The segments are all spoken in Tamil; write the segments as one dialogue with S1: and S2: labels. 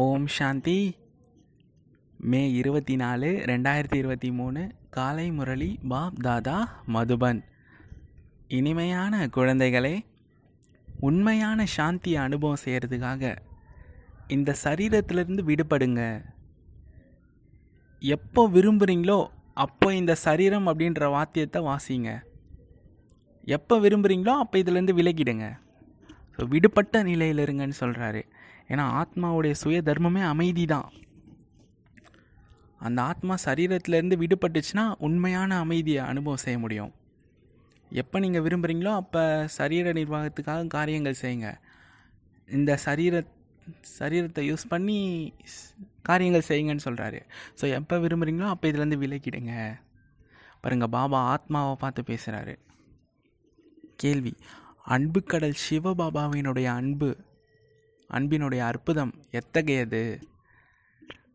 S1: ஓம் சாந்தி. மே இருபத்தி நாலு ரெண்டாயிரத்தி இருபத்தி மூணு காலை முரளி பாப் தாதா மதுபன். இனிமையான குழந்தைகளே உண்மையான சாந்தியை அனுபவம் செய்கிறதுக்காக இந்த சரீரத்திலிருந்து விடுபடுங்க. எப்போ விரும்புகிறீங்களோ அப்போ இந்த சரீரம் அப்படின்ற வாத்தியத்தை வாசிங்க. எப்போ விரும்புகிறீங்களோ அப்போ இதுலேருந்து விலகிடுங்க. ஸோ விடுபட்ட நிலையில் இருங்கன்னு சொல்கிறாரு ஏன்னா ஆத்மாவுடைய சுய தர்மமே அமைதி தான் அந்த ஆத்மா சரீரத்திலேருந்து விடுபட்டுச்சுன்னா உண்மையான அமைதியை அனுபவம் செய்ய முடியும். எப்போ நீங்கள் விரும்புகிறீங்களோ அப்போ சரீர நிர்வாகத்துக்காக காரியங்கள் செய்யுங்க. இந்த சரீர சரீரத்தை யூஸ் பண்ணி காரியங்கள் செய்யுங்கன்னு சொல்கிறாரு ஸோ எப்போ விரும்புகிறீங்களோ அப்போ இதுலேருந்து விலகிடுங்க. பாருங்கள் பாபா ஆத்மாவை பார்த்து பேசுகிறாரு கேள்வி அன்புக்கடல் சிவபாபாவினுடைய அன்பு அன்பினுடைய அற்புதம் எத்தகையது?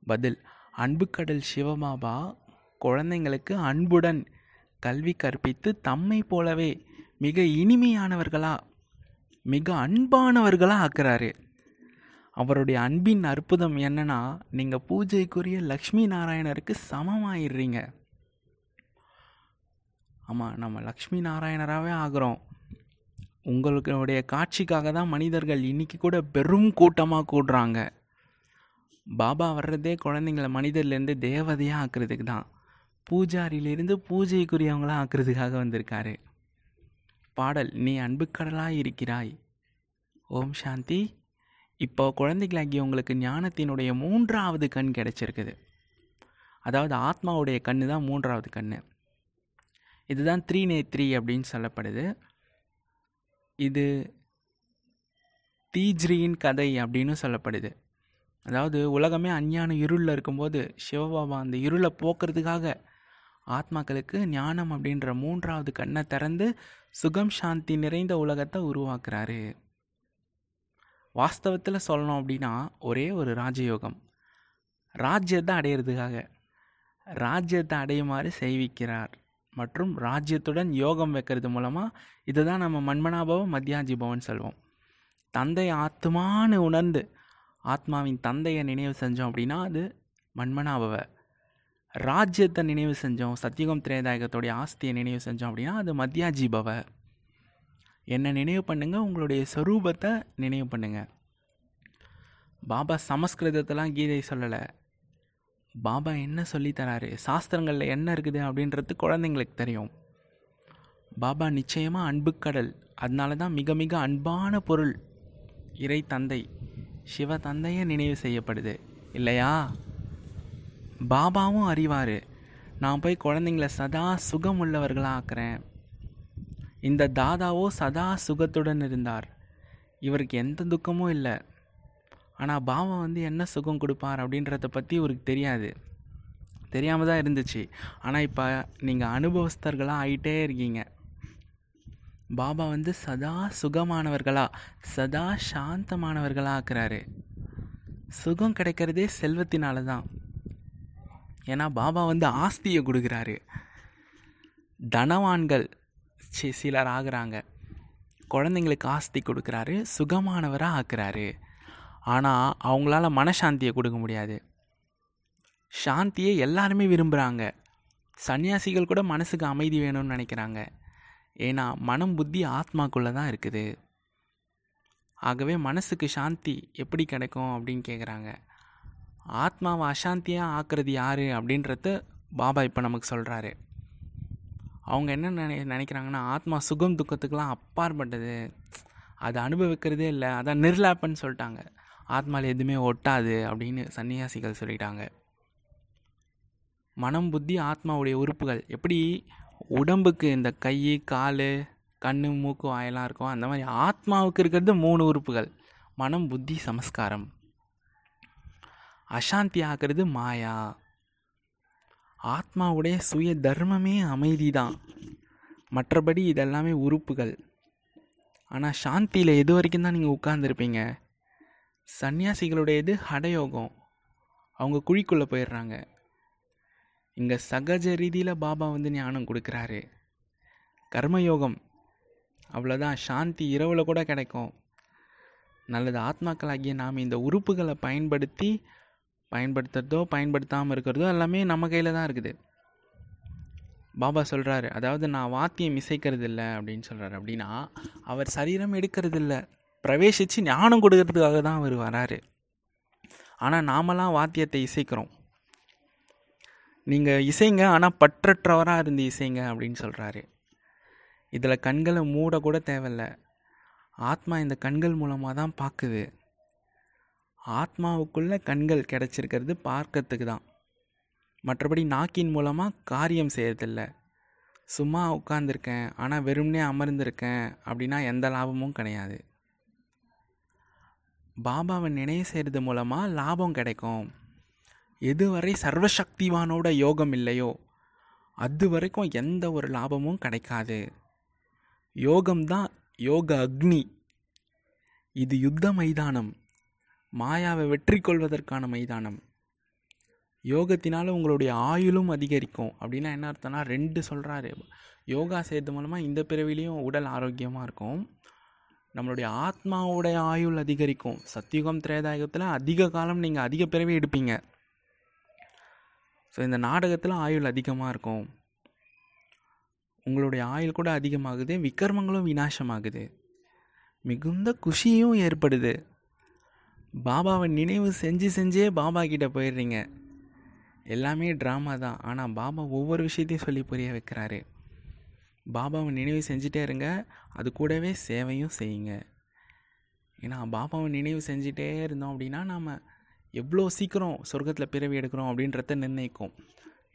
S1: பதில் அன்புக்கடல் சிவமாபா குழந்தைங்களுக்கு அன்புடன் கல்வி கற்பித்து தம்மை போலவே மிக இனிமையானவர்களா மிக அன்பானவர்களாக ஆக்குறாரு. அவருடைய அன்பின் அற்புதம் என்னன்னா நீங்கள் பூஜைக்குரிய லக்ஷ்மி நாராயணருக்கு சமமாயிடுறீங்க. ஆமாம் நம்ம லக்ஷ்மி நாராயணராகவே ஆகிறோம். உங்களுடைய காட்சிக்காக தான் மனிதர்கள் இன்னைக்கு கூட பெரும் கூட்டமாக கூடுறாங்க. பாபா வர்றதே குழந்தைங்கள மனிதர்லேருந்து தேவதையாக ஆக்குறதுக்கு தான். பூஜாரியிலிருந்து பூஜைக்குரியவங்களாக ஆக்குறதுக்காக வந்திருக்காரு. பாடல் நீ அன்புக்கடலாக இருக்கிறாய். ஓம் சாந்தி. இப்போ குழந்தைகளாகி உங்களுக்கு ஞானத்தினுடைய மூன்றாவது கண் கிடச்சிருக்குது. அதாவது ஆத்மாவுடைய கண்ணு தான் மூன்றாவது கண் இதுதான் த்ரீ நே த்ரீ அப்படின்னு சொல்லப்படுது. இது தீஜ்ரியின் கதை அப்படின்னு சொல்லப்படுது. அதாவது உலகமே அஞ்ஞான இருளில் இருக்கும்போது சிவபாபா அந்த இருளை போக்குறதுக்காக ஆத்மாக்களுக்கு ஞானம் அப்படின்ற மூன்றாவது கண்ணை திறந்து சுகம் சாந்தி நிறைந்த உலகத்தை உருவாக்குறாரு. வாஸ்தவத்தில் சொல்லணும் அப்படின்னா ஒரே ஒரு ராஜயோகம். ராஜ்யத்தை அடையிறதுக்காக. ராஜ்யத்தை அடையுமாறு செய்விக்கிறார். மற்றும் ராஜ்யத்துடன் யோகம் வைக்கிறது மூலமாக இதை தான் நம்ம மன்மனாபவம் மத்தியாஜி பவன் சொல்வோம். தந்தை ஆத்மான்னு உணர்ந்து ஆத்மாவின் தந்தையை நினைவு செஞ்சோம் அப்படின்னா அது மன்மனாபவ. ராஜ்யத்தை நினைவு செஞ்சோம் சத்தியுகம் திரேதாயகத்தோடைய ஆஸ்தியை நினைவு செஞ்சோம் அப்படின்னா அது மத்தியாஜி பவ என்னை நினைவு பண்ணுங்கள் உங்களுடைய சொரூபத்தை நினைவு பண்ணுங்கள் பாபா சமஸ்கிருதத்தெல்லாம் கீதை சொல்லலை. பாபா என்ன சொல்லித்தராரு சாஸ்திரங்களில் என்ன இருக்குது அப்படின்றது குழந்தைங்களுக்கு தெரியும். பாபா நிச்சயமாக அன்புக்கடல் அதனால தான் மிக மிக அன்பான பொருள் இறை தந்தை. சிவ தந்தையை நினைவு செய்யப்படுது. இல்லையா? பாபாவும் அறிவார். நான் போய் குழந்தைங்கள சதா சுகம் உள்ளவர்களாக ஆக்குறேன். இந்த தாதாவோ சதா சுகத்துடன் இருந்தார். இவருக்கு எந்த துக்கமும் இல்லை. ஆனால் பாபா வந்து என்ன சுகம் கொடுப்பார் அப்படின்றத பற்றி இவருக்கு தெரியாது. தெரியாமல் தான் இருந்துச்சு. ஆனால் இப்போ நீங்கள் அனுபவஸ்தர்களாக ஆயிட்டே இருக்கீங்க. பாபா வந்து சதா சுகமானவர்களாக சதா சாந்தமானவர்களாக ஆக்குறாரு. சுகம் கிடைக்கிறதே செல்வத்தினால தான். ஏன்னா பாபா வந்து ஆஸ்தியை கொடுக்குறாரு. தனவான்கள் சி- சிலர் ஆகுறாங்க. குழந்தைங்களுக்கு ஆஸ்தி கொடுக்குறாரு சுகமானவராக ஆக்குறாரு. ஆனால் அவங்களால மனசாந்தியை கொடுக்க முடியாது. சாந்தியை எல்லாருமே விரும்புகிறாங்க சன்னியாசிகள் கூட மனசுக்கு அமைதி வேணும்னு நினைக்கிறாங்க. ஏன்னா மனம் புத்தி ஆத்மாக்குள்ளே தான் இருக்குது. ஆகவே மனசுக்கு சாந்தி எப்படி கிடைக்கும் அப்படின்னு கேட்குறாங்க ஆத்மாவை அசாந்தியாக ஆக்குறது யார் அப்படின்றத பாபா இப்போ நமக்கு சொல்கிறாரு அவங்க என்ன நினை நினைக்கிறாங்கன்னா ஆத்மா சுகம் துக்கத்துக்கெல்லாம் அப்பாற்பட்டது. அதை அனுபவிக்கிறதே இல்லை. அதான் நிர்லாப்பன்னு சொல்லிட்டாங்க. ஆத்மாவில் எதுவுமே ஒட்டாது அப்படின்னு சன்னியாசிகள் சொல்லிட்டாங்க. மனம் புத்தி ஆத்மாவுடைய உறுப்புகள். எப்படி உடம்புக்கு இந்த கை கால் கண் மூக்கு வாயெல்லாம் இருக்கும் அந்த மாதிரி ஆத்மாவுக்கு இருக்கிறது மூணு உறுப்புகள். மனம் புத்தி சமஸ்காரம். அசாந்தி ஆக்குறது மாயா. ஆத்மாவுடைய சுய தர்மமே அமைதி தான் மற்றபடி இதெல்லாமே உறுப்புகள். ஆனால் சாந்தியில் எது வரைக்கும் தான் நீங்கள் உட்கார்ந்துருப்பீங்க? சன்னியாசிகளுடையது ஹடயோகம். அவங்க குழிக்குள்ளே போயிடுறாங்க. இங்கே சகஜ ரீதியில் பாபா வந்து ஞானம் கொடுக்குறாரு. கர்மயோகம். அவ்வளோதான் சாந்தி இரவில் கூட கிடைக்கும். நல்லது. ஆத்மாக்களாகிய நாம் இந்த உறுப்புகளை பயன்படுத்தி பயன்படுத்துறதோ பயன்படுத்தாமல் இருக்கிறதோ எல்லாமே நம்ம கையில் தான் இருக்குது. பாபா சொல்கிறாரு அதாவது நான் வாத்தியம் இசைக்கிறது இல்லை அப்படின்னு சொல்கிறாரு அப்படின்னா அவர் சரீரம் எடுக்கிறது இல்லை பிரவேசித்து ஞானம் கொடுக்கறதுக்காக தான் அவர் வராரு. ஆனால் நாமெல்லாம் வாத்தியத்தை இசைக்கிறோம். நீங்கள் இசைங்க ஆனால் பற்றற்றவராக இருந்து இசைங்க அப்படின்னு சொல்கிறாரு இதில் கண்களை மூட கூட தேவையில்ல. ஆத்மா இந்த கண்கள் மூலமாக தான் பார்க்குது ஆத்மாவுக்குள்ளே கண்கள் கிடச்சிருக்கிறது பார்க்கறதுக்கு தான். மற்றபடி நாக்கின் மூலமாக காரியம் செய்யறதில்ல. சும்மா உட்காந்துருக்கேன் ஆனால் வெறும்னே அமர்ந்திருக்கேன் அப்படின்னா எந்த லாபமும் கிடையாது. பாபாவை நினைவு செய்கிறது மூலமாக லாபம் கிடைக்கும். எதுவரை சர்வசக்திவானோட யோகம் இல்லையோ அது வரைக்கும் எந்த ஒரு லாபமும் கிடைக்காது. யோகம்தான் யோக அக்னி. இது யுத்த மைதானம். மாயாவை வெற்றி கொள்வதற்கான மைதானம். யோகத்தினால் உங்களுடைய ஆயுளும் அதிகரிக்கும். அப்படின்னா என்ன அர்த்தம்னா ரெண்டு சொல்கிறாரு யோகா செய்கிறது மூலமாக இந்த பிறவிலையும் உடல் ஆரோக்கியமாக இருக்கும். நம்மளுடைய ஆத்மாவுடைய ஆயுள் அதிகரிக்கும். சத்தியுகம் திரேதாயுகத்தில் அதிக காலம் நீங்கள் அதிக பிறவி எடுப்பீங்க. ஸோ இந்த நாடகத்தில் ஆயுள் அதிகமாக இருக்கும். உங்களுடைய ஆயுள் கூட அதிகமாகுது விக்ரமங்களும் விநாசமாகுது. மிகுந்த குஷியும் ஏற்படுது. பாபாவை நினைவு செஞ்சு செஞ்சே பாபா கிட்டே போயிடுறீங்க. எல்லாமே ட்ராமா தான். ஆனால் பாபா ஒவ்வொரு விஷயத்தையும் சொல்லி புரிய வைக்கிறாரு. பாபாவை நினைவு செஞ்சுட்டே இருங்க. அது கூடவே சேவையும் செய்யுங்க. ஏன்னா பாபாவை நினைவு செஞ்சுட்டே இருந்தோம் அப்படின்னா நாம் எவ்வளோ சீக்கிரம் சொர்க்கத்தில் பிறவி எடுக்கிறோம் அப்படின்றத நிர்ணயிக்கும்.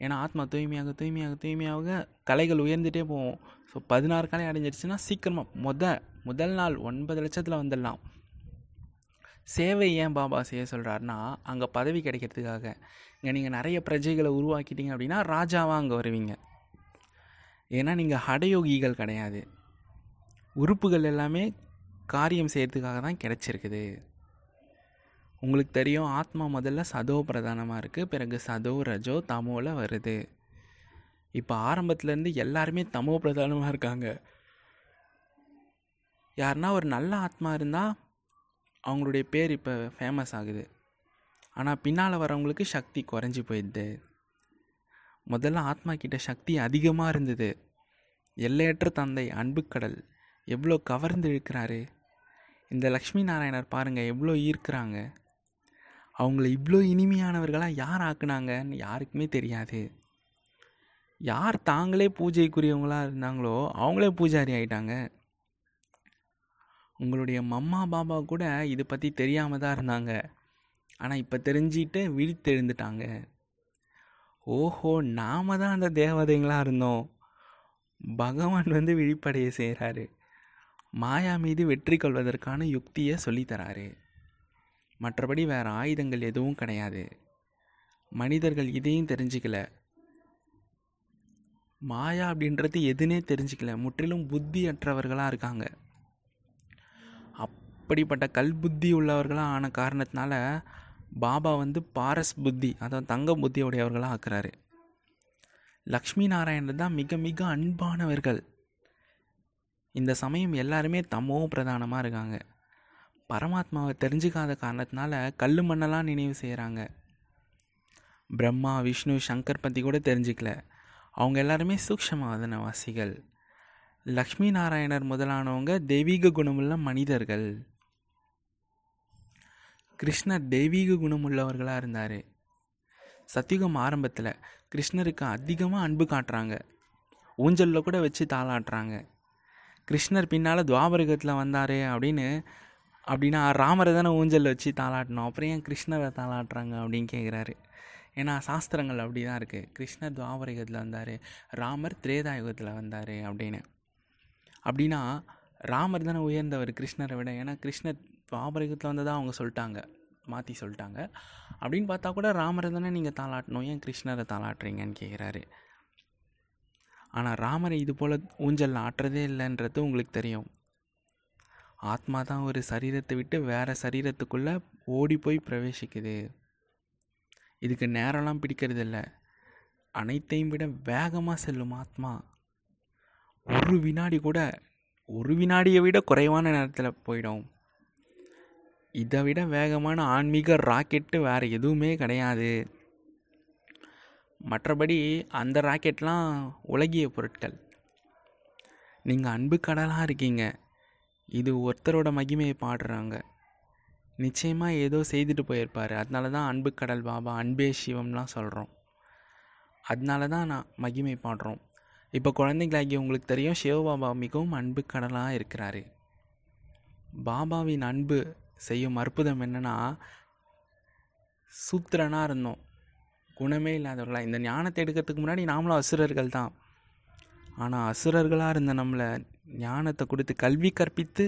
S1: ஏன்னா ஆத்மா தூய்மையாக தூய்மையாக தூய்மையாக கலைகள் உயர்ந்துகிட்டே போவோம் ஸோ பதினாறு கலை அடைஞ்சிருச்சுன்னா சீக்கிரமாக முத முதல் நாள் ஒன்பது லட்சத்தில் வந்துடலாம். சேவை ஏன் பாபா செய்ய சொல்கிறாருன்னா அங்கே பதவி கிடைக்கிறதுக்காக. இங்கே நீங்கள் நிறைய பிரஜைகளை உருவாக்கிட்டீங்க அப்படின்னா ராஜாவாக அங்கே வருவீங்க. ஏன்னா நீங்கள் ஹடயோகிகள் கிடையாது. உறுப்புகள் எல்லாமே காரியம் செய்கிறதுக்காக தான் கிடச்சிருக்குது. உங்களுக்கு தெரியும் ஆத்மா முதல்ல சதோ பிரதானமாக இருக்குது பிறகு சதோ ரஜோ தமோவில் வருது. இப்போ ஆரம்பத்துலேருந்து எல்லாருமே தமோ பிரதானமாக இருக்காங்க. யாருன்னா ஒரு நல்ல ஆத்மா இருந்தால் அவங்களுடைய பேர் இப்போ ஃபேமஸ் ஆகுது. ஆனால் பின்னால் வரவங்களுக்கு சக்தி குறைஞ்சி போயிடுது. முதல்ல ஆத்மா கிட்ட சக்தி அதிகமாக இருந்தது. எல்லையற்ற தந்தை அன்புக்கடல் எவ்வளோ கவர்ந்து இழுக்கிறாரு? இந்த லக்ஷ்மி நாராயணர் பாருங்கள் எவ்வளோ ஈர்க்கிறாங்க. அவங்கள இவ்வளோ இனிமையானவர்களாக யார் ஆக்குனாங்கன்னு யாருக்குமே தெரியாது. யார் தாங்களே பூஜைக்குரியவங்களாக இருந்தாங்களோ அவங்களே பூஜாரி ஆகிட்டாங்க உங்களுடைய மம்மா பாபா கூட இதை பற்றி தெரியாமல் தான் இருந்தாங்க. ஆனால் இப்போ தெரிஞ்சிட்டு விழித்தெழுந்துட்டாங்க. ஓஹோ நாம தான் அந்த தேவதைங்களாக இருந்தோம். பகவான் வந்து விழிப்படைய செய்கிறாரு மாயா மீது வெற்றி கொள்வதற்கான யுக்தியை சொல்லித்தராரு மற்றபடி வேறு ஆயுதங்கள் எதுவும் கிடையாது. மனிதர்கள் இதையும் தெரிஞ்சிக்கல. மாயா அப்படின்றது எதுனே தெரிஞ்சிக்கல. முற்றிலும் புத்தியற்றவர்களாக இருக்காங்க. அப்படிப்பட்ட கல் புத்தி உள்ளவர்களாக ஆன காரணத்தினால பாபா வந்து பாரஸ் புத்தி அதாவது தங்க புத்தியுடையவர்களாக ஆக்குறாரு. லக்ஷ்மி நாராயணர் தான் மிக மிக அன்பானவர்கள். இந்த சமயம் எல்லாருமே தமோ பிரதானமாக இருக்காங்க. பரமாத்மாவை தெரிஞ்சுக்காத காரணத்தினால கல் மண்ணெல்லாம் நினைவு செய்கிறாங்க பிரம்மா விஷ்ணு சங்கர் பற்றி கூட தெரிஞ்சுக்கல. அவங்க எல்லாருமே சூக்ஷமாதன வாசிகள் லக்ஷ்மி நாராயணர் முதலானவங்க தெய்வீக குணமுள்ள மனிதர்கள். கிருஷ்ணர் தெய்வீக குணமுள்ளவர்களாக இருந்தார். சத்தியுகம் ஆரம்பத்தில் கிருஷ்ணருக்கு அதிகமாக அன்பு காட்டுறாங்க. ஊஞ்சலில் கூட வச்சு தாளாட்டுறாங்க. கிருஷ்ணர் பின்னால் துவாபரகத்தில் வந்தார் அப்படின்னு அப்படின்னா ராமரை தானே ஊஞ்சலில் வச்சு தாளாட்டணும். அப்புறம் ஏன் கிருஷ்ணரை தாளாட்டுறாங்க அப்படின்னு கேட்குறாரு ஏன்னா சாஸ்திரங்கள் அப்படி தான் இருக்குது கிருஷ்ணர் துவாபரகத்தில் வந்தார் ராமர் திரேதாயுகத்தில் வந்தார் அப்படின்னு. அப்படின்னா ராமர் தானே உயர்ந்தவர் கிருஷ்ணரை விட. ஏன்னா கிருஷ்ணர் துவாபரகத்தில் வந்ததாக அவங்க சொல்லிட்டாங்க மாற்றி சொல்லிட்டாங்க. அப்படின்னு பார்த்தா கூட ராமரை தானே நீங்கள் தாளாட்டணும் ஏன் கிருஷ்ணரை தாளாட்டுறீங்கன்னு கேட்குறாரு ஆனால் ராமரை இது போல் ஊஞ்சல் ஆட்டுறதே இல்லைன்றது உங்களுக்கு தெரியும். ஆத்மா தான் ஒரு சரீரத்தை விட்டு வேறு சரீரத்துக்குள்ளே ஓடி போய் பிரவேசிக்குது. இதுக்கு நேரம்லாம் பிடிக்கிறது இல்லை. அனைத்தையும் விட வேகமாக செல்லும் ஆத்மா. ஒரு வினாடி கூட ஒரு வினாடியை விட குறைவான நேரத்தில் போயிடும். இதை விட வேகமான ஆன்மீக ராக்கெட்டு வேறு எதுவுமே கிடையாது. மற்றபடி அந்த ராக்கெட்லாம் உலகிய பொருட்கள். நீங்கள் அன்பு கடலாக இருக்கீங்க. இது ஒருத்தரோட மகிமையை பாடுறாங்க. நிச்சயமாக ஏதோ செய்துட்டு போயிருப்பார். அதனால தான் அன்பு கடல் பாபா அன்பே சிவம்லாம் சொல்கிறோம் அதனால தான் நான் மகிமை பாடுறோம். இப்போ குழந்தைங்களாகி உங்களுக்கு தெரியும் சிவபாபா மிகவும் அன்பு கடலாக இருக்கிறாரு. பாபாவின் அன்பு செய்யும் அற்புதம் என்னென்னா சூத்திரனாக இருந்தோம். குணமே இல்லாதவர்களாக இந்த ஞானத்தை எடுக்கிறதுக்கு முன்னாடி நாமளும் அசுரர்கள் தான். ஆனால் அசுரர்களாக இருந்த நம்மளை ஞானத்தை கொடுத்து கல்வி கற்பித்து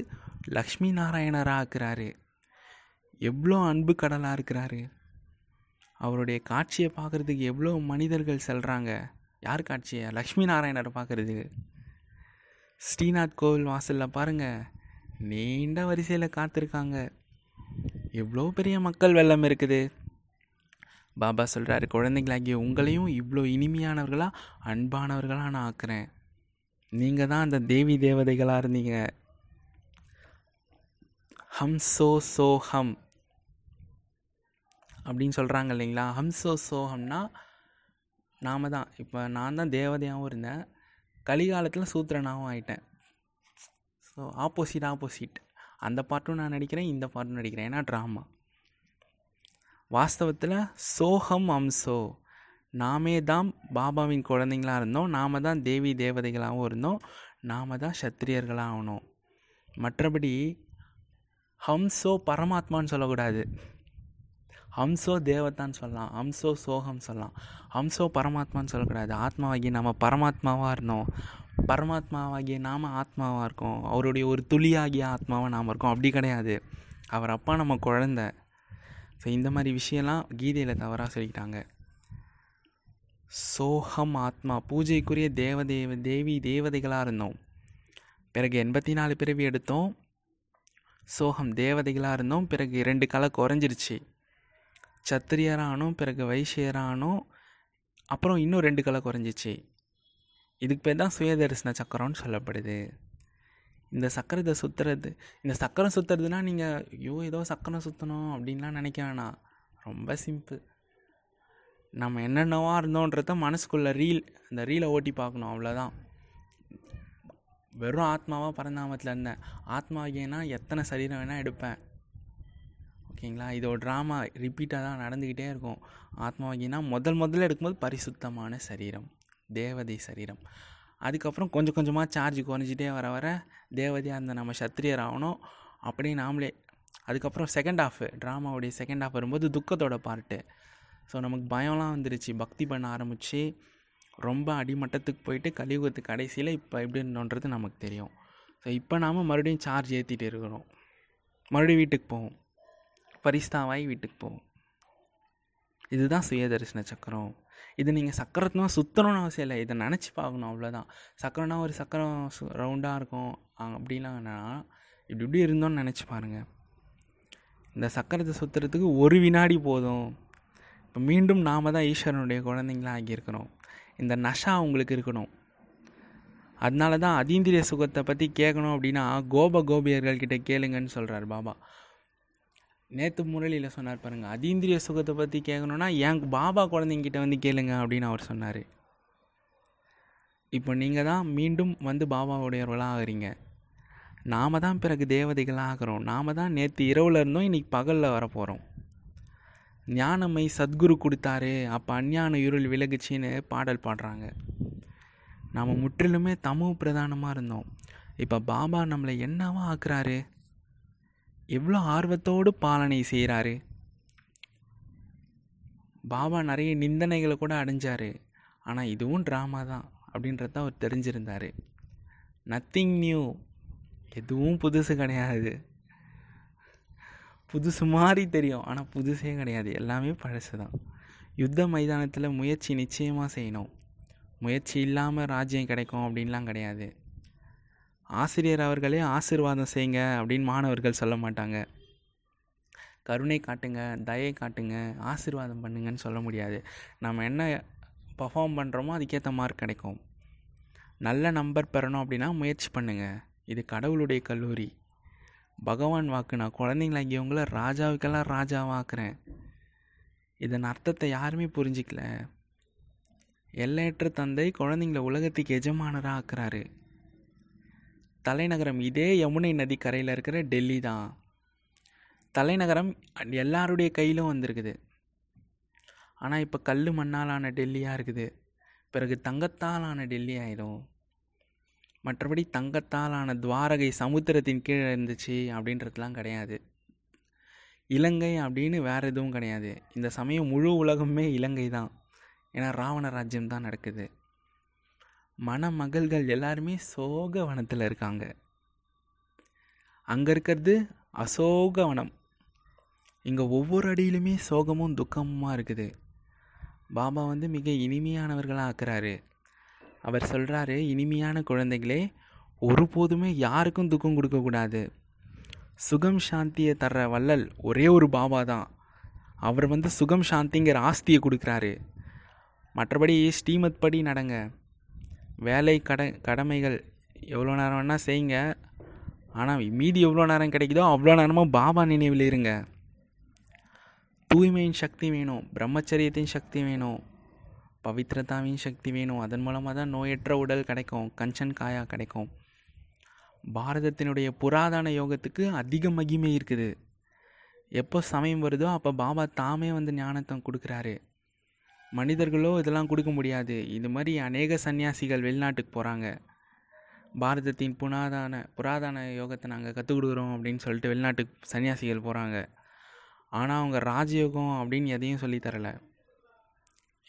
S1: லக்ஷ்மி நாராயணராக ஆக்குறாரு. எவ்வளோ அன்பு கடலாக இருக்கிறாரு. அவருடைய காட்சியை பார்க்குறதுக்கு எவ்வளோ மனிதர்கள் செல்கிறாங்க யார் காட்சியை? லக்ஷ்மி நாராயணரை பார்க்குறதுக்கு ஸ்ரீநாத் கோவில் வாசலில் பாருங்கள் நீண்ட வரிசையில் காத்திருக்காங்க. எவ்வளோ பெரிய மக்கள் வெள்ளம் இருக்குது? பாபா சொல்கிறாரு குழந்தைங்களாகிய உங்களையும் இவ்வளோ இனிமையானவர்களாக அன்பானவர்களாக நான் ஆக்குறேன். நீங்கள் தான் அந்த தேவி தேவதைகளாக இருந்தீங்க. ஹம் சோ சோ ஹம் அப்படின்னு சொல்கிறாங்க இல்லைங்களா? ஹம் சோ சோஹம்னா நாம தான். இப்போ நான் தான் தேவதையாகவும் இருந்தேன். கலிகாலத்தில் சூத்திரனாகவும் ஆயிட்டேன். ஸோ ஆப்போசிட் ஆப்போசிட் அந்த பாட்டும் நான் நடிக்கிறேன் இந்த பாட்டும் நடிக்கிறேன். ஏன்னா ட்ராமா வாஸ்தவத்தில் சோகம் அம்சோ. நாமே தான் பாபாவின் குழந்தைங்களாக இருந்தோம். நாம தான் தேவி தேவதைகளாகவும் இருந்தோம். நாம தான் சத்திரியர்களாக ஆகணும் மற்றபடி ஹம்சோ பரமாத்மான்னு சொல்லக்கூடாது. ஹம்சோ தேவதான்னு சொல்லலாம் ஹம்சோ சோகம் சொல்லலாம். ஹம்சோ பரமாத்மான்னு சொல்லக்கூடாது. ஆத்மாவாகி நம்ம பரமாத்மாவாக இருந்தோம். பரமாத்மாவாகிய நாம் ஆத்மாவாக இருக்கோம். அவருடைய ஒரு துளியாகிய ஆத்மாவாக நாம் இருக்கோம். அப்படி கிடையாது. அவர் அப்பா நம்ம குழந்த. ஸோ இந்த மாதிரி விஷயம்லாம் கீதையில் தவறாக சொல்லிக்கிட்டாங்க. சோகம் ஆத்மா பூஜைக்குரிய தேவதேவ தேவி தேவதைகளாக இருந்தோம். பிறகு எண்பத்தி நாலு பிறவி எடுத்தோம். சோகம் தேவதைகளாக இருந்தோம். பிறகு ரெண்டு கலை குறைஞ்சிருச்சு. சத்திரியரானும் பிறகு வைசியரானோம் அப்புறம் இன்னும் ரெண்டு கலை குறைஞ்சிச்சு. இதுக்கு பேர் தான் சுயதரிசன சக்கரம்னு சொல்லப்படுது. இந்த சக்கரத்தை சுற்றுறது இந்த சக்கரம் சுற்றுறதுனா நீங்கள் ஐயோ ஏதோ சக்கரம் சுற்றணும் அப்படின்லாம் நினைக்க வேணாம். ரொம்ப சிம்பிள் நம்ம என்னென்னவா இருந்தோன்றத மனசுக்குள்ளே ரீல் அந்த ரீலை ஓட்டி பார்க்கணும் அவ்வளோதான் வெறும் ஆத்மாவாக பரந்தாமத்தில் இருந்தேன். ஆத்மாவியனா எத்தனை சரீரம் வேணால் எடுப்பேன். ஓகேங்களா? இதோட ட்ராமா ரிப்பீட்டாக தான் நடந்துக்கிட்டே இருக்கும். ஆத்மாவாகினா முதல் முதல்ல எடுக்கும்போது பரிசுத்தமான சரீரம். தேவதை சரீரம். அதுக்கப்புறம் கொஞ்சம் கொஞ்சமாக சார்ஜ் குறைஞ்சிட்டே வர வர தேவதையாக இருந்த நம்ம சத்திரியர் ஆகணும். அப்படியே நாமளே அதுக்கப்புறம் செகண்ட் ஹாஃப் ட்ராமாவுடைய செகண்ட் ஆஃப் வரும்போது துக்கத்தோட பார்ட்டு ஸோ நமக்கு பயம்லாம் வந்துருச்சு. பக்தி பண்ண ஆரம்பித்து ரொம்ப அடிமட்டத்துக்கு போயிட்டு கலியுகத்து கடைசியில் இப்போ எப்படி இருந்தோன்றது நமக்கு தெரியும். ஸோ இப்போ நாம் மறுபடியும் சார்ஜ் ஏற்றிட்டு இருக்கிறோம் மறுபடியும் வீட்டுக்கு போவோம். பரிஸ்தாவாகி வீட்டுக்கு போவோம். இதுதான் சுயதரிசன சக்கரம். இது நீங்கள் சக்கரத்னா சுற்றணும்னு அவசியம் இல்லை. இதை நினச்சி பார்க்கணும் அவ்வளோதான் சக்கரம்னா ஒரு சக்கரம் சு ரவுண்டாக இருக்கும். அப்படிலாம் இப்படி இப்படி இருந்தோன்னு நினச்சி பாருங்கள் இந்த சக்கரத்தை சுற்றுறதுக்கு ஒரு வினாடி போதும். இப்போ மீண்டும் நாம் தான் ஈஸ்வரனுடைய குழந்தைங்களாக ஆகியிருக்கிறோம். இந்த நஷா உங்களுக்கு இருக்கணும். அதனால தான் அதீந்திரிய சுகத்தை பற்றி கேட்கணும் அப்படின்னா கோப கோபியர்கள்கிட்ட கேளுங்கன்னு சொல்கிறார் பாபா. நேற்று முரளியில் சொன்னார் பாருங்கள் அதீந்திரிய சுகத்தை பற்றி கேட்கணுன்னா என் பாபா குழந்தைங்கிட்ட வந்து கேளுங்க அப்படின்னு அவர் சொன்னார். இப்போ நீங்கள் தான் மீண்டும் வந்து பாபாவுடையவர்களாக ஆகிறீங்க. நாம் தான் பிறகு தேவதைகளாக ஆகிறோம். நாம் தான் நேற்று இரவில் இருந்தோம் இன்றைக்கி பகலில் வரப்போகிறோம் ஞானமை சத்குரு கொடுத்தாரு அப்போ அஞ்ஞான இருள் விலகுச்சின்னு பாடல் பாடுறாங்க. நாம் முற்றிலுமே தமிழ் பிரதானமாக இருந்தோம். இப்போ பாபா நம்மளை என்னவா ஆக்குறாரு? எவ்வளோ ஆர்வத்தோடு பாலனை செய்கிறாரு பாபா நிறைய நிந்தனைகளை கூட அடைஞ்சார். ஆனால் இதுவும் ட்ராமா தான் அப்படின்றத அவர் தெரிஞ்சிருந்தார். நத்திங் நியூ எதுவும் புதுசு கிடையாது. புதுசு மாதிரி தெரியும். ஆனால் புதுசே கிடையாது. எல்லாமே பழசு தான் யுத்த மைதானத்தில் முயற்சி நிச்சயமாக செய்யணும். முயற்சி இல்லாமல் ராஜ்யம் கிடைக்கும் அப்படின்லாம் கிடையாது. ஆசிரியர் அவர்களே ஆசிர்வாதம் செய்யுங்க அப்படின்னு மாணவர்கள் சொல்ல மாட்டாங்க. கருணை காட்டுங்க தயை காட்டுங்க ஆசிர்வாதம் பண்ணுங்கன்னு சொல்ல முடியாது. நம்ம என்ன பர்ஃபார்ம் பண்ணுறோமோ அதுக்கேற்ற மார்க் கிடைக்கும். நல்ல நம்பர் பெறணும் அப்படின்னா முயற்சி பண்ணுங்கள் இது கடவுளுடைய கல்லூரி. பகவான் வாக்கு நான் குழந்தைங்களாகியவங்கள ராஜாவுக்கெல்லாம் ராஜாவாக்குறேன். இதன் அர்த்தத்தை யாருமே புரிஞ்சிக்கல. எல்லையற்ற தந்தை குழந்தைங்கள உலகத்துக்கு எஜமானராக ஆக்குறாரு. தலைநகரம் இதே யமுனை நதி கரையில் இருக்கிற டெல்லி தான். தலைநகரம் எல்லாருடைய கையிலும் வந்திருக்குது. ஆனால் இப்போ கல் மண்ணாலான டெல்லியாக இருக்குது. பிறகு தங்கத்தால் ஆன டெல்லி ஆயிடும் மற்றபடி தங்கத்தாலான துவாரகை சமுத்திரத்தின் கீழே இருந்துச்சு அப்படின்றதுலாம் கிடையாது. இலங்கை அப்படின்னு வேறு எதுவும் கிடையாது. இந்த சமயம் முழு உலகமே இலங்கை தான். ஏன்னா ராவண ராஜ்யம் தான் நடக்குது. மணமகள்கள் எல்லாருமே சோக வனத்தில் இருக்காங்க. அங்கே இருக்கிறது அசோக வனம். இங்கே ஒவ்வொரு அடியிலுமே சோகமும் துக்கமுமாக இருக்குது. பாபா வந்து மிக இனிமையானவர்களாக ஆக்குறாரு. அவர் சொல்கிறாரு இனிமையான குழந்தைகளே ஒருபோதுமே யாருக்கும் துக்கம் கொடுக்கக்கூடாது சுகம் சாந்தியை தர்ற வள்ளல் ஒரே ஒரு பாபா தான். அவர் வந்து சுகம் சாந்திங்கிற ஆஸ்தியை கொடுக்குறாரு. மற்றபடி ஸ்ரீமத் படி நடங்க. வேலை கட கடமைகள் எவ்வளோ நேரம் வேணால் செய்யுங்க. ஆனால் மீதி எவ்வளோ நேரம் கிடைக்குதோ அவ்வளோ நேரமும் பாபா நினைவில் இருங்க. தூய்மையின் சக்தி வேணும் பிரம்மச்சரியத்தின் சக்தி வேணும் பவித்ரதாவின் சக்தி வேணும். அதன் மூலமாக தான் நோயற்ற உடல் கிடைக்கும் கஞ்சன் காயா கிடைக்கும். பாரதத்தினுடைய புராதன யோகத்துக்கு அதிக மகிமை இருக்குது. எப்போ சமயம் வருதோ அப்போ பாபா தாமே வந்து ஞானத்தை கொடுக்குறாரு. மனிதர்களோ இதெல்லாம் கொடுக்க முடியாது. இது மாதிரி அநேக சன்னியாசிகள் வெளிநாட்டுக்கு போகிறாங்க பாரதத்தின் புனாதான புராதான யோகத்தை நாங்கள் கற்றுக் கொடுக்குறோம் அப்படின்னு சொல்லிட்டு வெளிநாட்டுக்கு சன்னியாசிகள் போகிறாங்க ஆனால் அவங்க ராஜயோகம் அப்படின்னு எதையும் சொல்லித்தரலை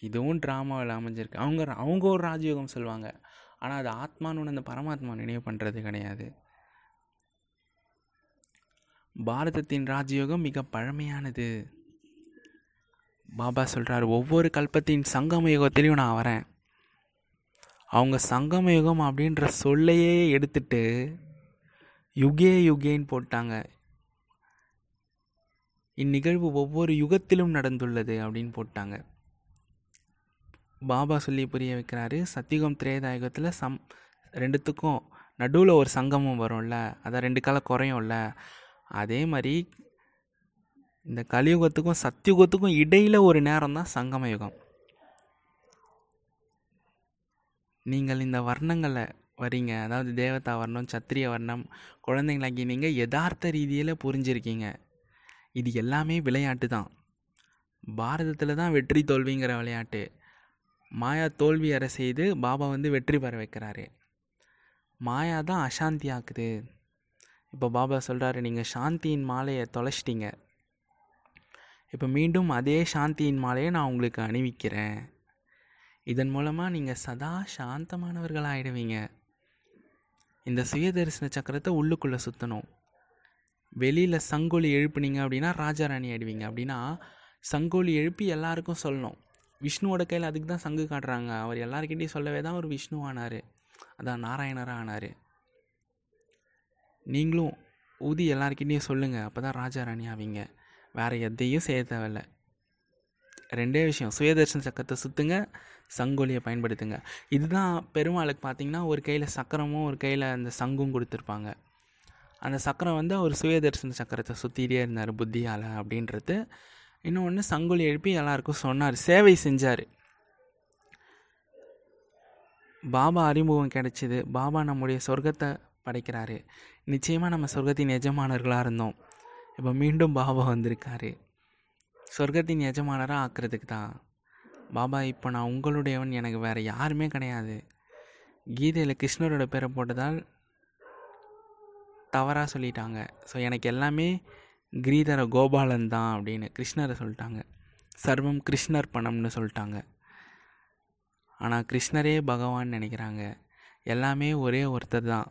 S1: இதுவும் ட்ராமாவில் அமைஞ்சிருக்கு. அவங்க அவங்க ஒரு ராஜயோகம் சொல்லுவாங்க. ஆனால் அது ஆத்மான்னு அந்த பரமாத்மா நினைவு பண்ணுறது கிடையாது. பாரதத்தின் ராஜயோகம் மிக பழமையானது. பாபா சொல்கிறார் ஒவ்வொரு கல்பத்தின் சங்கம யுகத்திலையும் நான் வரேன். அவங்க சங்கம யுகம் அப்படின்ற சொல்லையே எடுத்துட்டு யுகே யுகேன்னு போட்டாங்க. இந்நிகழ்வு ஒவ்வொரு யுகத்திலும் நடந்துள்ளது அப்படின்னு போட்டாங்க. பாபா சொல்லி புரிய வைக்கிறாரு சத்தியுகம் திரேதாயுகத்தில் சம் ரெண்டுத்துக்கும் நடுவில் ஒரு சங்கமம் வரும்ல. அதான் ரெண்டு காலம் குறையும்ல. அதே மாதிரி இந்த கலியுகத்துக்கும் சத்தியுகத்துக்கும் இடையில் ஒரு நேரம் தான் சங்கம யுகம் நீங்கள் இந்த வர்ணங்களை வரீங்க அதாவது தேவதா வர்ணம் சத்திரிய வர்ணம் குழந்தைங்களாக்கி நீங்கள் யதார்த்த ரீதியில் புரிஞ்சிருக்கீங்க. இது எல்லாமே விளையாட்டு தான். பாரதத்தில் தான் வெற்றி தோல்விங்கிற விளையாட்டு. மாயா தோல்வி அற செய்து பாபா வந்து வெற்றி பெற வைக்கிறாரு. மாயா தான் அசாந்தி ஆக்குது. இப்போ பாபா சொல்கிறாரு நீங்கள் சாந்தியின் மாலையை தொலைச்சிட்டிங்க. இப்போ மீண்டும் அதே சாந்தியின் மாலையை நான் உங்களுக்கு அணிவிக்கிறேன். இதன் மூலமாக நீங்கள் சதா சாந்தமானவர்களாகிடுவீங்க இந்த சுயதரிசன சக்கரத்தை உள்ளுக்குள்ளே சுற்றணும் வெளியில் சங்கோலி எழுப்புனீங்க அப்படின்னா ராஜாராணி ஆயிடுவீங்க. அப்படின்னா சங்கோலி எழுப்பி எல்லாருக்கும் சொல்லணும். விஷ்ணுவோட கையில் அதுக்கு தான் சங்கு காட்டுறாங்க. அவர் எல்லாருக்கிட்டையும் சொல்லவே தான் ஒரு விஷ்ணு ஆனார். அதான் நாராயணராக ஆனார். நீங்களும் ஊதி எல்லாருக்கிட்டையும் சொல்லுங்கள் அப்போ தான் ராஜாராணி ஆவீங்க. வேறு எதையும் செய்ய தேவையில்லை. ரெண்டே விஷயம். சுயதர்ஷன சக்கரத்தை சுற்றுங்க சங்கோலியை பயன்படுத்துங்க. இதுதான் பெருமாளுக்கு பார்த்தீங்கன்னா ஒரு கையில் சக்கரமும் ஒரு கையில் அந்த சங்கும் கொடுத்துருப்பாங்க. அந்த சக்கரம் வந்து அவர் சுயதர்ஷன சக்கரத்தை சுற்றிட்டே இருந்தார் புத்தியால் அப்படின்றது. இன்னொன்று சங்கொலி எழுப்பி எல்லாருக்கும் சொன்னார் சேவை செஞ்சார். பாபா அறிமுகம் கிடைச்சிது. பாபா நம்முடைய சொர்க்கத்தை படைக்கிறாரு. நிச்சயமாக நம்ம சொர்க்கத்தின் எஜமானர்களாக இருந்தோம். இப்போ மீண்டும் பாபா வந்திருக்காரு. சொர்க்கத்தின் எஜமானராக ஆக்கிறதுக்கு தான். பாபா இப்போ நான் உங்களுடையவன் எனக்கு வேறு யாருமே கிடையாது. கீதையில் கிருஷ்ணரோட பேரை போட்டதால் தவறாக சொல்லிட்டாங்க. ஸோ எனக்கு எல்லாமே கிரீதர கோபாலன் தான் அப்படின்னு கிருஷ்ணரை சொல்லிட்டாங்க. சர்வம் கிருஷ்ணர் பணம்னு சொல்லிட்டாங்க. ஆனால் கிருஷ்ணரே பகவான் நினைக்கிறாங்க. எல்லாமே ஒரே ஒருத்தர் தான்.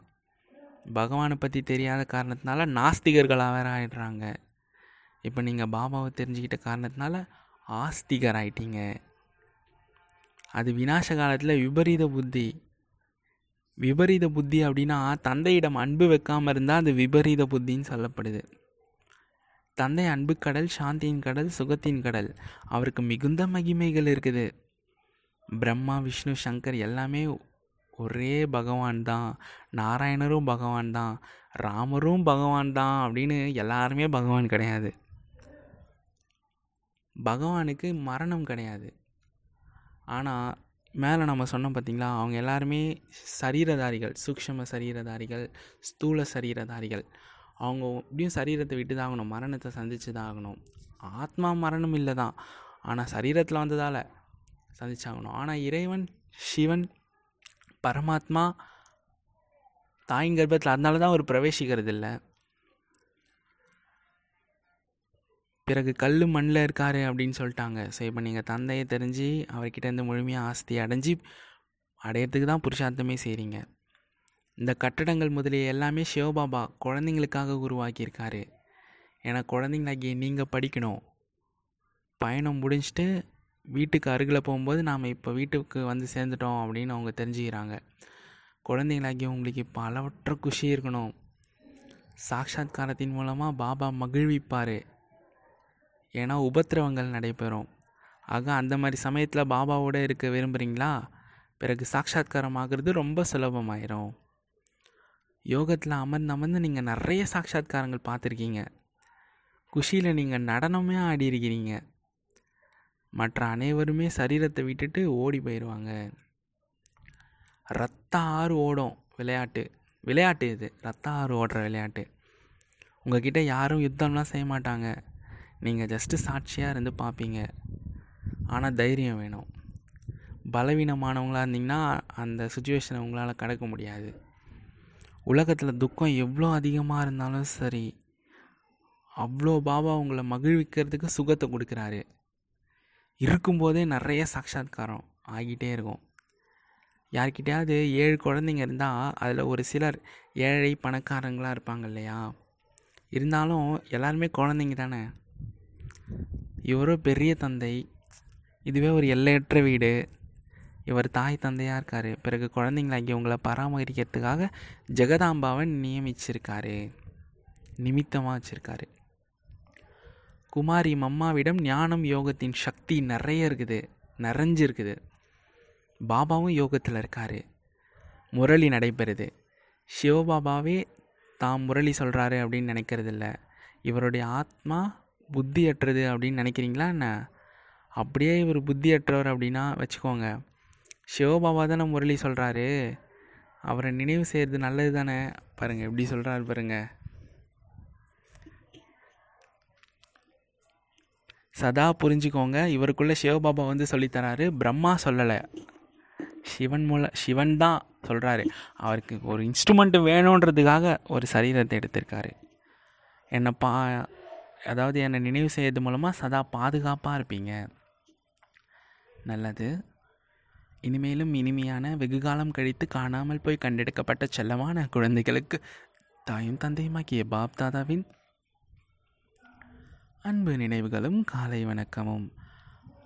S1: பகவானை பற்றி தெரியாத காரணத்தினால நாஸ்திகர்களாக வேற ஆயிடுறாங்க. இப்போ நீங்கள் பாபாவை தெரிஞ்சுக்கிட்ட காரணத்தினால ஆஸ்திகர் ஆயிட்டீங்க அது வினாச காலத்தில் விபரீத புத்தி. விபரீத புத்தி அப்படின்னா தந்தையிடம் அன்பு வைக்காமல் இருந்தால் அது விபரீத புத்தின்னு சொல்லப்படுது. தந்தை அன்பு கடல் சாந்தியின் கடல் சுகத்தின் கடல். அவருக்கு மிகுந்த மகிமைகள் இருக்குது. பிரம்மா விஷ்ணு சங்கர் எல்லாமே ஒரே பகவான் தான் நாராயணரும் பகவான் தான் ராமரும் பகவான் தான் அப்படின்னு எல்லாருமே பகவான் கிடையாது. பகவானுக்கு மரணம் கிடையாது. ஆனால் மேலே நம்ம சொன்னோம் பார்த்தீங்களா அவங்க எல்லாருமே சரீரதாரிகள் சூக்ஷ்ம சரீரதாரிகள் ஸ்தூல சரீரதாரிகள். அவங்க எப்படியும் சரீரத்தை விட்டு தான் ஆகணும் மரணத்தை சந்திச்சு தான் ஆகணும். ஆத்மா மரணம் இல்லை தான் ஆனால் சரீரத்தில் வந்ததால் சந்திச்சாகணும். ஆனால் இறைவன் சிவன் பரமாத்மா தாயின் கர்ப்பத்தில் அதனால தான் அவர் பிரவேசிக்கிறது இல்லை பிறகு கல் மண்ணில் இருக்காரு அப்படின்னு சொல்லிட்டாங்க. ஸோ இப்போ நீங்கள் தந்தையை தெரிஞ்சு அவர்கிட்ட இருந்து முழுமையாக ஆஸ்தி அடைஞ்சு அடையிறதுக்கு தான் புருஷார்த்தமே செய்கிறீங்க இந்த கட்டடங்கள் முதலிய எல்லாமே சிவபாபா குழந்தைங்களுக்காக உருவாக்கியிருக்காரு. ஏன்னா குழந்தைங்களாகிய நீங்கள் படிக்கணும். பயணம் முடிஞ்சிட்டு வீட்டுக்கு அருகில் போகும்போது நாம் இப்போ வீட்டுக்கு வந்து சேர்ந்துட்டோம் அப்படின்னு அவங்க தெரிஞ்சுக்கிறாங்க. குழந்தைங்களாகிய உங்களுக்கு இப்போ அளவற்ற குஷி இருக்கணும். சாட்சாத்காரத்தின் மூலமாக பாபா மகிழ்விப்பார். ஏன்னா உபத்திரவங்கள் நடைபெறும். ஆக அந்த மாதிரி சமயத்தில் பாபாவோட இருக்க விரும்புகிறீங்களா பிறகு சாட்சாத்காரம் ஆகிறது ரொம்ப சுலபமாயிரும். யோகத்தில் அமர்ந்து அமர்ந்து நீங்கள் நிறைய சாட்சாத்காரங்கள் பார்த்துருக்கீங்க. குஷியில் நீங்கள் நடனமே ஆடி இருக்கிறீங்க மற்ற அனைவருமே சரீரத்தை விட்டுட்டு ஓடி போயிடுவாங்க ரத்த ஆறு ஓடும் விளையாட்டு. விளையாட்டு இது. ரத்த ஆறு ஓடுற விளையாட்டு. உங்ககிட்ட யாரும் யுத்தம்லாம் செய்ய மாட்டாங்க. நீங்கள் ஜஸ்ட்டு சாட்சியாக இருந்து பார்ப்பீங்க ஆனால் தைரியம் வேணும். பலவீனமானவங்களாக இருந்தீங்கன்னா அந்த சுச்சுவேஷனை உங்களால் கடக்க முடியாது. உலகத்தில் துக்கம் எவ்வளோ அதிகமாக இருந்தாலும் சரி அவ்வளோ பாபா உங்களை மகிழ்விக்கிறதுக்கு சுகத்தை கொடுக்குறாரு. இருக்கும்போதே நிறைய சாட்சாத்காரம் ஆகிட்டே இருக்கும். யார்கிட்டயாவது ஏழு குழந்தைங்க இருந்தால் அதில் ஒரு சிலர் ஏழை பணக்காரங்களாக இருப்பாங்க இல்லையா? இருந்தாலும் எல்லாருமே குழந்தைங்க தானே? இவரோ பெரிய தந்தை இதுவே ஒரு எல்லையற்ற வீடு. இவர் தாய் தந்தையாக இருக்கார். பிறகு குழந்தைங்களாகி உங்களை பராமரிக்கிறதுக்காக ஜெகதாம்பாவை நியமிச்சிருக்காரு. நிமித்தமாக வச்சுருக்காரு. குமாரி மம்மாவிடம் ஞானம் யோகத்தின் சக்தி நிறைய இருக்குது நிறைஞ்சிருக்குது. பாபாவும் யோகத்தில் இருக்கார். முரளி நடைபெறுது. சிவபாபாவே தாம் முரளி சொல்கிறாரு அப்படின்னு நினைக்கிறதில்ல. இவருடைய ஆத்மா புத்தியற்றது அப்படின்னு நினைக்கிறீங்களா என்ன? அப்படியே இவர் புத்தியற்றவர் அப்படின்னா வச்சுக்கோங்க. சிவபாபா தானே முரளி சொல்கிறாரு அவரை நினைவு செய்கிறது நல்லது தானே பாருங்கள் எப்படி சொல்கிறாரு பாருங்கள் சதா புரிஞ்சுக்கோங்க. இவருக்குள்ளே சிவபாபா வந்து சொல்லித்தராரு. பிரம்மா சொல்லலை. சிவன் மூல சிவன் தான் சொல்கிறாரு அவருக்கு ஒரு இன்ஸ்ட்ருமெண்ட்டு வேணுன்றதுக்காக ஒரு சரீரத்தை எடுத்திருக்காரு. என்னை பா அதாவது என்னை நினைவு செய்யறது மூலமாக சதா பாதுகாப்பாக இருப்பீங்க. நல்லது. இனிமேலும் இனிமையான வெகுகாலம் கழித்து காணாமல் போய் கண்டெடுக்கப்பட்ட செல்லமான குழந்தைகளுக்கு தாயும் தந்தையுமாக்கிய பாப் தாதாவின் அன்பு நினைவுகளும் காலை வணக்கமும்.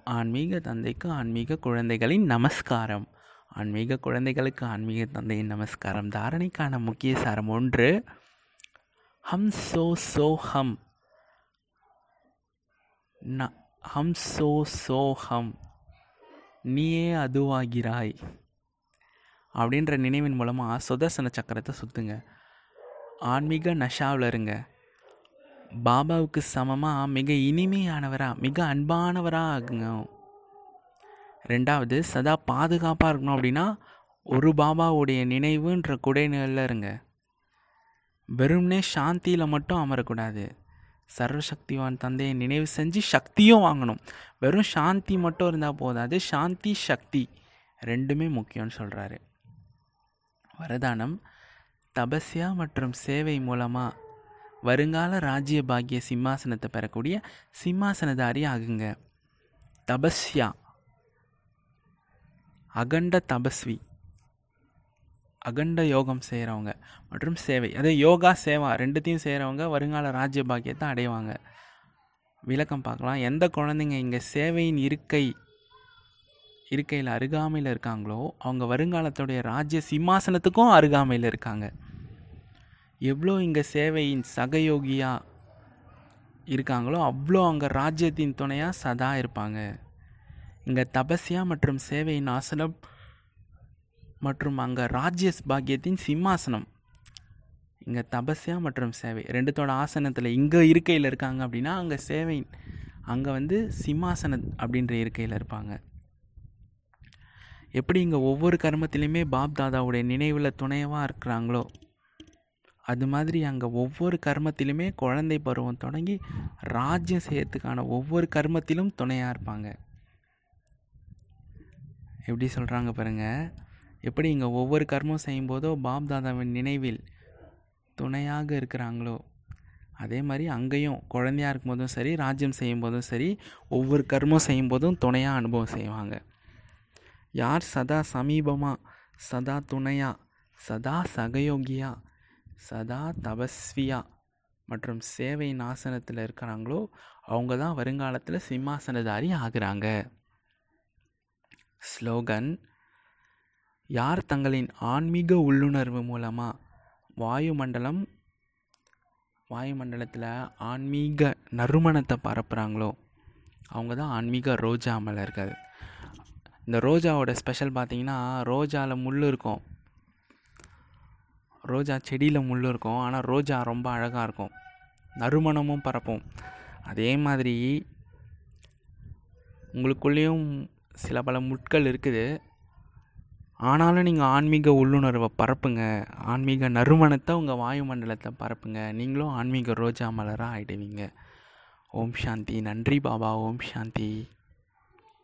S1: ஆன்மீக தந்தைக்கு ஆன்மீக குழந்தைகளின் நமஸ்காரம். ஆன்மீக குழந்தைகளுக்கு ஆன்மீக தந்தையின் நமஸ்காரம். தாரணைக்கான முக்கிய சாரம் ஒன்று ஹம் சோ சோ ஹம். ந ஹம் சோ சோ ஹம். நீயே அதுவாகிறாய். அப்படின்ற நினைவின் மூலமாக சுதர்சன சக்கரத்தை சுற்றுங்க ஆன்மீக நஷாவில் இருங்க. பாபாவுக்கு சமமாக மிக இனிமையானவராக மிக அன்பானவராக ஆகுங்க ரெண்டாவது சதா பாதுகாப்பாக இருக்கணும் அப்படின்னா ஒரு பாபாவுடைய நினைவுன்ற குடைநிலையில் இருங்க. வெறும்னே சாந்தியில் மட்டும் அமரக்கூடாது. சர்வசக்திவான் தந்தையை நினைவு செஞ்சு சக்தியும் வாங்கணும். வெறும் சாந்தி மட்டும் இருந்தால் போதாது சாந்தி சக்தி ரெண்டுமே முக்கியம்னு சொல்கிறாரு வரதானம் தபஸ்யா மற்றும் சேவை மூலமாக வருங்கால ராஜ்ய பாக்கிய சிம்மாசனத்தை பெறக்கூடிய சிம்மாசனதாரி ஆகுங்க. தபஸ்யா. அகண்ட தபஸ்வி. அகண்ட யோகம் செய்கிறவங்க மற்றும் சேவை. அதே யோகா சேவா ரெண்டுத்தையும் செய்கிறவங்க வருங்கால ராஜ்ய பாக்கியத்தை அடைவாங்க. விளக்கம் பார்க்கலாம். எந்த குழந்தைங்க இங்கே சேவையின் இருக்கை இருக்கையில் அருகாமையில் இருக்காங்களோ அவங்க வருங்காலத்துடைய ராஜ்ய சிம்மாசனத்துக்கும் அருகாமையில் இருக்காங்க. எவ்வளோ இங்கே சேவையின் சகயோகியாக இருக்காங்களோ அவ்வளோ அங்கே ராஜ்யத்தின் துணையாக சதா இருப்பாங்க. இங்கே தபஸ்யா மற்றும் சேவையின் ஆசனம் மற்றும் அங்கே ராஜ்ய பாக்கியத்தின் சிம்மாசனம். இங்கே தபஸ்யா மற்றும் சேவை ரெண்டுத்தோட ஆசனத்தில் இங்கே இருக்கையில் இருக்காங்க அப்படின்னா அங்கே சேவை அங்கே வந்து சிம்மாசனம் அப்படின்ற இருக்கையில் இருப்பாங்க. எப்படி இங்கே ஒவ்வொரு கர்மத்திலையுமே பாப் தாதாவுடைய நினைவில் துணையவாக இருக்கிறாங்களோ அது மாதிரி அங்கே ஒவ்வொரு கர்மத்திலுமே குழந்தை பருவம் தொடங்கி ராஜ்யம் செய்யறதுக்கான ஒவ்வொரு கர்மத்திலும் துணையாக இருப்பாங்க. எப்படி சொல்கிறாங்க பாருங்கள் எப்படி இங்கே ஒவ்வொரு கர்மம் செய்யும்போதோ பாப் தாதாவின் நினைவில் துணையாக இருக்கிறாங்களோ அதே மாதிரி அங்கேயும் குழந்தையாக இருக்கும்போதும் சரி ராஜ்யம் செய்யும்போதும் சரி ஒவ்வொரு கர்மம் செய்யும்போதும் துணையாக அனுபவம் செய்வாங்க. யார் சதா சமீபமாக சதா துணையாக சதா சகயோகியா சதா தபஸ்வியா மற்றும் சேவை நாசனத்தில் இருக்கிறாங்களோ அவங்க தான் வருங்காலத்தில் சிம்மாசனதாரி ஆகிறாங்க. ஸ்லோகன் யார் தங்களின் ஆன்மீக உள்ளுணர்வு மூலமாக வாயுமண்டலம் வாயுமண்டலத்தில் ஆன்மீக நறுமணத்தை பரப்புகிறாங்களோ அவங்க தான் ஆன்மீக ரோஜா மலர்கள். இந்த ரோஜாவோட ஸ்பெஷல் பார்த்தீங்கன்னா ரோஜாவில் முள் இருக்கும். ரோஜா செடியில் முள் இருக்கும். ஆனால் ரோஜா ரொம்ப அழகாக இருக்கும். நறுமணமும் பரப்பும். அதே மாதிரி உங்களுக்குள்ளேயும் சில பல முட்கள் இருக்குது. ஆனாலும் நீங்கள் ஆன்மீக உள்ளுணர்வை பரப்புங்க. ஆன்மீக நறுமணத்தை உங்கள் வாயுமண்டலத்தை பரப்புங்க. நீங்களும் ஆன்மீக ரோஜா மலராக ஆகிடுவீங்க ஓம் சாந்தி. நன்றி பாபா. ஓம் சாந்தி.